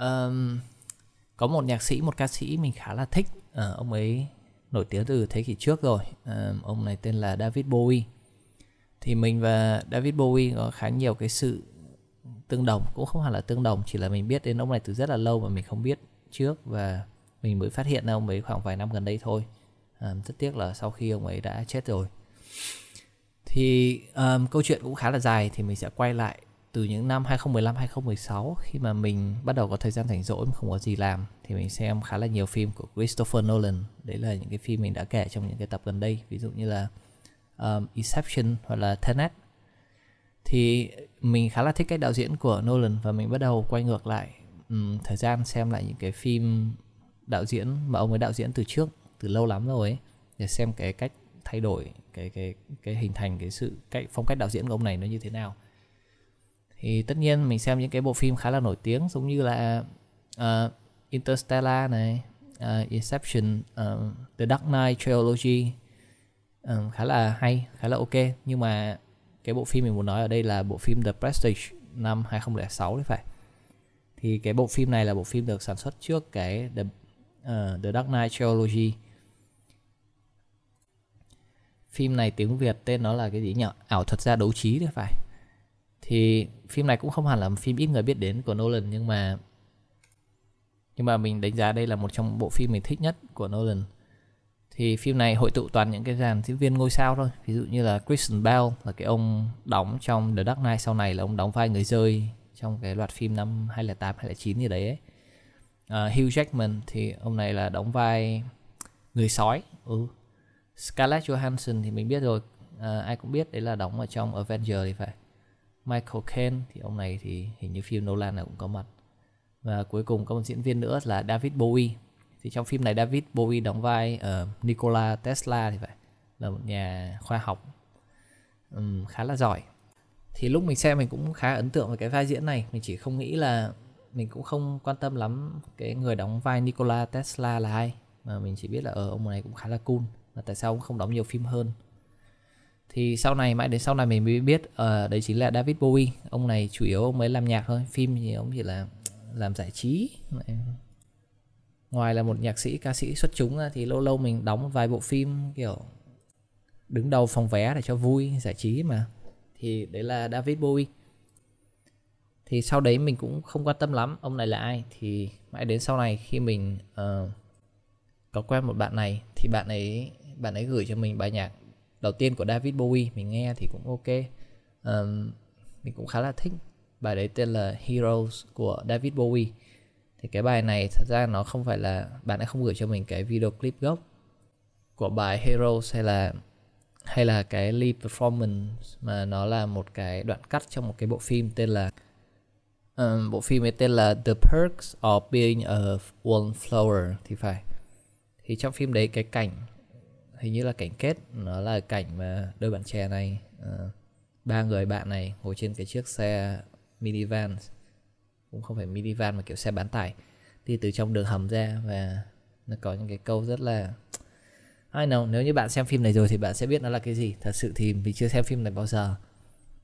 um, có một nhạc sĩ một ca sĩ mình khá là thích. Uh, ông ấy nổi tiếng từ thế kỷ trước rồi. Uh, ông này tên là David Bowie. Thì mình và David Bowie có khá nhiều cái sự tương đồng cũng không hẳn là tương đồng chỉ là mình biết đến ông này từ rất là lâu mà mình không biết trước và mình mới phát hiện ra ông ấy khoảng vài năm gần đây thôi. Um, rất tiếc là sau khi ông ấy đã chết rồi. Thì um, câu chuyện cũng khá là dài thì mình sẽ quay lại từ những năm 2015 2016 khi mà mình bắt đầu có thời gian rảnh rỗi mà không có gì làm thì mình xem khá là nhiều phim của Christopher Nolan. Đấy là những cái phim mình đã kể trong những cái tập gần đây ví dụ như là um, Inception hoặc là Tenet. Thì mình khá là thích cách đạo diễn của Nolan và mình bắt đầu quay ngược lại um, thời gian xem lại những cái phim đạo diễn mà ông ấy đạo diễn từ trước từ lâu lắm rồi ấy để xem cái cách thay đổi cái cái cái hình thành cái sự cách phong cách đạo diễn của ông này nó như thế nào thì tất nhiên mình xem những cái bộ phim khá là nổi tiếng giống như là uh, Interstellar này, uh, Inception, uh, The Dark Knight Trilogy uh, khá là hay, khá là ok nhưng mà cái bộ phim mình muốn nói ở đây là bộ phim The Prestige năm 2006 đấy phải. Thì cái bộ phim này là bộ phim được sản xuất trước cái The, uh, The Dark Knight Trilogy. Phim này tiếng Việt tên nó là cái gì nhỉ? Ảo thuật gia đấu trí đấy phải thì phim này cũng không hẳn là phim ít người biết đến của Nolan nhưng mà nhưng mà mình đánh giá đây là một trong bộ phim mình thích nhất của Nolan. Thì phim này hội tụ toàn những cái dàn diễn viên ngôi sao thôi. Ví dụ như là Christian Bale là cái ông đóng trong The Dark Knight sau này là ông đóng vai người rơi trong cái loạt phim năm 2008 2009 gì đấy ấy. Uh, Hugh Jackman thì ông này là đóng vai người sói. Ừ. Scarlett Johansson thì mình biết rồi. Uh, ai cũng biết đấy là đóng ở trong Avenger thì phải. Michael Caine thì ông này thì hình như phim Nolan này cũng có mặt. Và cuối cùng có một diễn viên nữa là David Bowie. Thì trong phim này David Bowie đóng vai ở uh, Nikola Tesla thì phải là một nhà khoa học um, khá là giỏi. Thì lúc mình xem mình cũng khá ấn tượng với cái vai diễn này. Mình chỉ không nghĩ là mình cũng không quan tâm lắm cái người đóng vai Nikola Tesla là ai. Mà mình chỉ biết là ở uh, ông này cũng khá là cool. Mà tại sao ông không đóng nhiều phim hơn? Thì sau này mãi đến sau này mình mới biết uh, đấy chính là David Bowie. Ông này chủ yếu ông mới làm nhạc thôi phim thì ông chỉ là làm giải trí. Ngoài là một nhạc sĩ ca sĩ xuất chúng ra thì lâu lâu mình đóng vài bộ phim kiểu đứng đầu phòng vé để cho vui giải trí mà. Thì đấy là David Bowie. Thì sau đấy mình cũng không quan tâm lắm ông này là ai. Thì mãi đến sau này khi mình uh, có quen một bạn này thì bạn ấy bạn ấy gửi cho mình bài nhạc đầu tiên của David Bowie mình nghe thì cũng ok. Um, mình cũng khá là thích bài đấy tên là Heroes của David Bowie. Thì cái bài này thật ra nó không phải là bạn đã không gửi cho mình cái video clip gốc của bài Heroes hay là hay là cái live performance mà nó là một cái đoạn cắt trong một cái bộ phim tên là um, bộ phim ấy tên là The Perks of Being a Wallflower thì phải. Thì trong phim đấy cái cảnh hình như là cảnh kết nó là cảnh mà đôi bạn trẻ này uh, ba người bạn này ngồi trên cái chiếc xe minivan. Cũng không phải minivan mà kiểu xe bán tải. Đi từ trong đường hầm ra và nó có những cái câu rất là I know nếu như bạn xem phim này rồi thì bạn sẽ biết nó là cái gì. Thật sự thì mình chưa xem phim này bao giờ.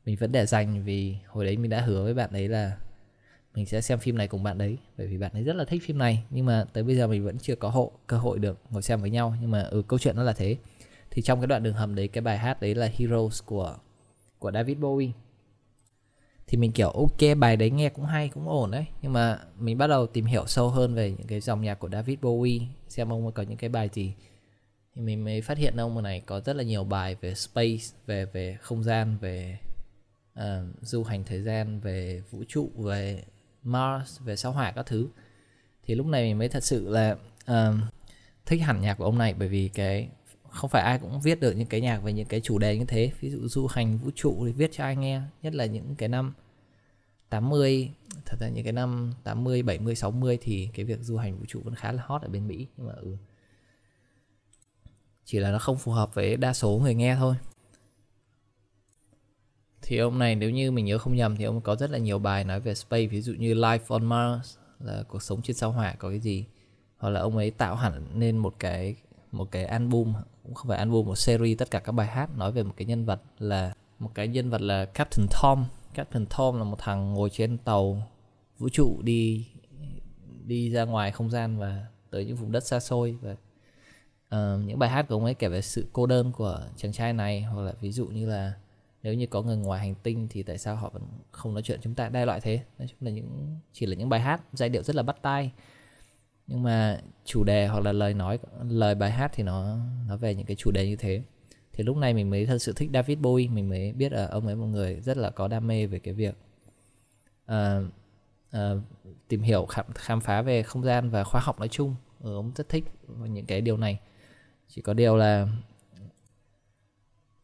Mình vẫn để dành vì hồi đấy mình đã hứa với bạn ấy là mình sẽ xem phim này cùng bạn đấy bởi vì bạn ấy rất là thích phim này. Nhưng mà tới bây giờ mình vẫn chưa có hộ cơ hội được ngồi xem với nhau. Nhưng mà ừ, câu chuyện nó là thế. Thì trong cái đoạn đường hầm đấy cái bài hát đấy là Heroes của của David Bowie. Thì mình kiểu ok bài đấy nghe cũng hay cũng ổn đấy. Nhưng mà mình bắt đầu tìm hiểu sâu hơn về những cái dòng nhạc của David Bowie xem ông có những cái bài gì. Thì mình mới phát hiện ông này có rất là nhiều bài về space về về không gian về uh, du hành thời gian về vũ trụ về Mars về sao hỏa các thứ. Thì lúc này mình mới thật sự là uh, thích hẳn nhạc của ông này bởi vì cái không phải ai cũng viết được những cái nhạc về những cái chủ đề như thế. Ví dụ du hành vũ trụ thì viết cho ai nghe nhất là những cái năm 80 thật ra những cái năm 80 70 60 thì cái việc du hành vũ trụ vẫn khá là hot ở bên Mỹ nhưng mà ừ. Chỉ là nó không phù hợp với đa số người nghe thôi thì ông này nếu như mình nhớ không nhầm thì ông có rất là nhiều bài nói về space ví dụ như Life on Mars là cuộc sống trên sao hỏa có cái gì. Hoặc là ông ấy tạo hẳn nên một cái một cái album cũng không phải album một series tất cả các bài hát nói về một cái nhân vật là một cái nhân vật là Captain Tom. Captain Tom là một thằng ngồi trên tàu vũ trụ đi đi ra ngoài không gian và tới những vùng đất xa xôi và uh, những bài hát của ông ấy kể về sự cô đơn của chàng trai này. Hoặc là ví dụ như là nếu như có người ngoài hành tinh thì tại sao họ vẫn không nói chuyện chúng ta? Đa loại thế. Nói chung là những chỉ là những bài hát giai điệu rất là bắt tai. Nhưng mà chủ đề hoặc là lời nói lời bài hát thì nó nó về những cái chủ đề như thế. Thì lúc này mình mới thật sự thích David Bowie. Mình mới biết là ông ấy một người rất là có đam mê về cái việc uh, uh, tìm hiểu khám, khám phá về không gian và khoa học nói chung. Ừ, ông rất thích những cái điều này. Chỉ có điều là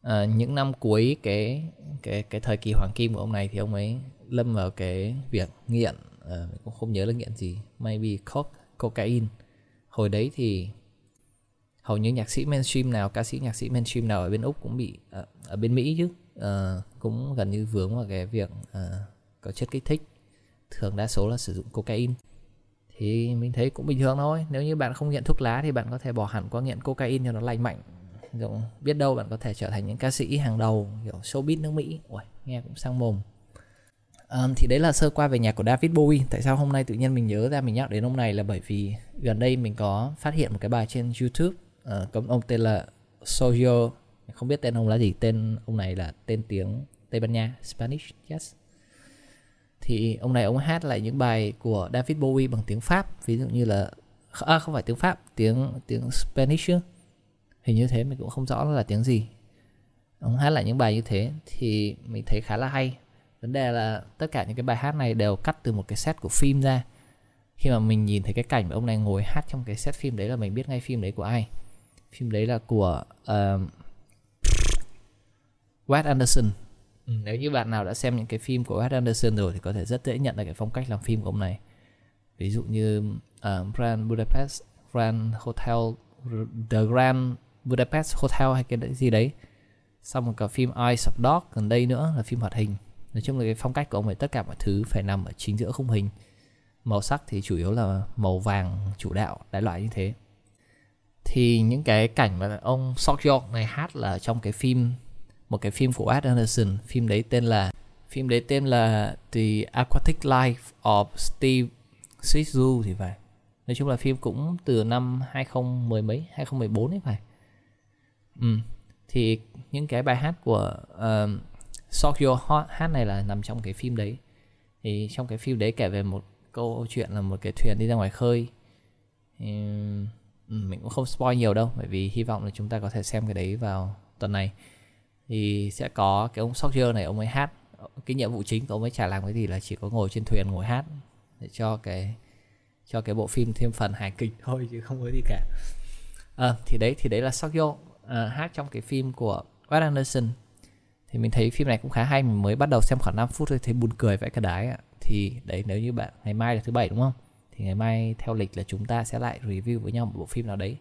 uh, những năm cuối cái cái cái thời kỳ hoàng kim của ông này thì ông ấy lâm vào cái việc nghiện uh, mình cũng không nhớ là nghiện gì maybe coke cocaine. Hồi đấy thì hầu như nhạc sĩ mainstream nào ca sĩ nhạc sĩ mainstream nào ở bên úc cũng bị ở, ở bên mỹ chứ uh, cũng gần như vướng vào cái việc uh, có chất kích thích. Thường đa số là sử dụng cocaine. Thì mình thấy cũng bình thường thôi nếu như bạn không nghiện thuốc lá thì bạn có thể bỏ hẳn qua nghiện cocaine cho nó lành mạnh kiểu biết đâu bạn có thể trở thành những ca sĩ hàng đầu kiểu showbiz nước mỹ Ui, nghe cũng sang mồm Um, thì đấy là sơ qua về nhạc của David Bowie. Tại sao hôm nay tự nhiên mình nhớ ra mình nhắc đến ông này là bởi vì gần đây mình có phát hiện một cái bài trên YouTube. Uh, có ông tên là Sergio, không biết tên ông là gì. Tên ông này là tên tiếng Tây Ban Nha, Spanish, yes. Thì ông này ông hát lại những bài của David Bowie bằng tiếng Pháp, ví dụ như là à, không phải tiếng Pháp, tiếng tiếng Spanish. Hình như thế mình cũng không rõ là tiếng gì. Ông hát lại những bài như thế thì mình thấy khá là hay. Vấn đề là tất cả những cái bài hát này đều cắt từ một cái set của phim ra. Khi mà mình nhìn thấy cái cảnh mà ông này ngồi hát trong cái set phim đấy là mình biết ngay phim đấy của ai. Phim đấy là của uh, Wes Anderson. Ừ, nếu như bạn nào đã xem những cái phim của Wes Anderson rồi thì có thể rất dễ nhận ra cái phong cách làm phim của ông này. Ví dụ như uh, Grand Budapest Grand Hotel The Grand Budapest Hotel hay cái gì đấy. Xong một cả phim Eyes of Dog gần đây nữa là phim hoạt hình. Nói chung là cái phong cách của ông ấy, tất cả mọi thứ phải nằm ở chính giữa khung hình. Màu sắc thì chủ yếu là màu vàng chủ đạo, đại loại như thế. Thì những cái cảnh mà ông Sok này hát là trong cái phim, một cái phim của Wes Anderson. Phim đấy tên là, phim đấy tên là The Aquatic Life of Steve Zissou thì phải. Nói chung là phim cũng từ năm 2010 mấy 2014 ấy phải ừ. thì những cái bài hát của ờ, uh, Sokyo hát này là nằm trong cái phim đấy. Thì trong cái phim đấy kể về một câu chuyện là một cái thuyền đi ra ngoài khơi. Thì, ừ, mình cũng không spoil nhiều đâu bởi vì hy vọng là chúng ta có thể xem cái đấy vào tuần này. Thì sẽ có cái ông Sokyo này ông ấy hát cái nhiệm vụ chính của ông ấy chả làm cái gì là chỉ có ngồi trên thuyền ngồi hát để cho cái cho cái bộ phim thêm phần hài kịch thôi chứ không có gì cả. À, thì đấy thì đấy là Sokyo Ờ, hát trong cái phim của Wes Anderson. Thì mình thấy phim này cũng khá hay mình mới bắt đầu xem khoảng 5 phút thôi thấy buồn cười vãi cả đái ạ. Thì đấy nếu như bạn ngày mai là thứ bảy đúng không? Thì ngày mai theo lịch là chúng ta sẽ lại review với nhau một bộ phim nào đấy.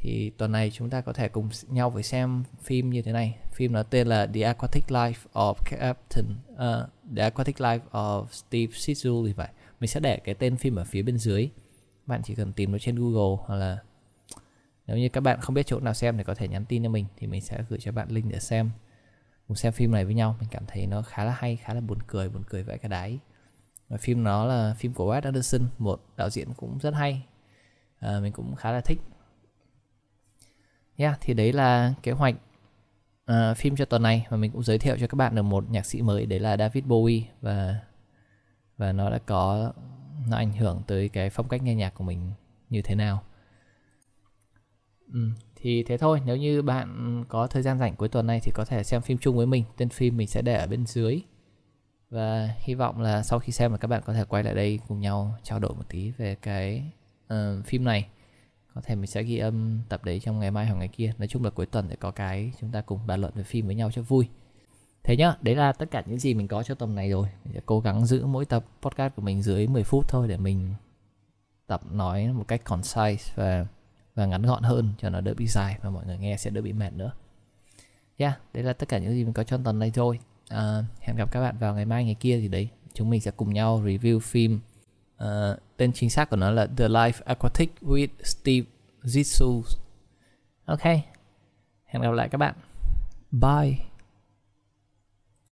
Thì tuần này chúng ta có thể cùng nhau với xem phim như thế này. Phim nó tên là The Aquatic Life of Captain uh, The Aquatic Life of Steve Zissou thì phải. Mình sẽ để cái tên phim ở phía bên dưới. Bạn chỉ cần tìm nó trên Google hoặc là nếu như các bạn không biết chỗ nào xem thì có thể nhắn tin cho mình thì mình sẽ gửi cho bạn link để xem. Cùng xem phim này với nhau mình cảm thấy nó khá là hay khá là buồn cười buồn cười vãi cả đáy và phim nó là phim của Wes Anderson một đạo diễn cũng rất hay. À, mình cũng khá là thích. Yeah, thì đấy là kế hoạch uh, phim cho tuần này. Và mình cũng giới thiệu cho các bạn được một nhạc sĩ mới đấy là David Bowie. Và và nó đã có nó ảnh hưởng tới cái phong cách nghe nhạc của mình như thế nào ừ thì thế thôi. Nếu như bạn có thời gian rảnh cuối tuần này thì có thể xem phim chung với mình. Tên phim mình sẽ để ở bên dưới. Và hy vọng là sau khi xem là các bạn có thể quay lại đây cùng nhau trao đổi một tí về cái uh, phim này. Có thể mình sẽ ghi âm tập đấy trong ngày mai hoặc ngày kia. Nói chung là cuối tuần để có cái chúng ta cùng bàn luận về phim với nhau cho vui. Thế nhá đấy là tất cả những gì mình có cho tuần này rồi. Mình sẽ cố gắng giữ mỗi tập podcast của mình dưới 10 phút thôi để mình tập nói một cách concise và và ngắn gọn hơn cho nó đỡ bị dài và mọi người nghe sẽ đỡ bị mệt nữa. Yeah, đấy là tất cả những gì mình có cho tuần này thôi. Uh, hẹn gặp các bạn vào ngày mai ngày kia thì đấy chúng mình sẽ cùng nhau review phim uh, tên chính xác của nó là The Life Aquatic with Steve Zissou. Ok, hẹn gặp lại các bạn. Bye.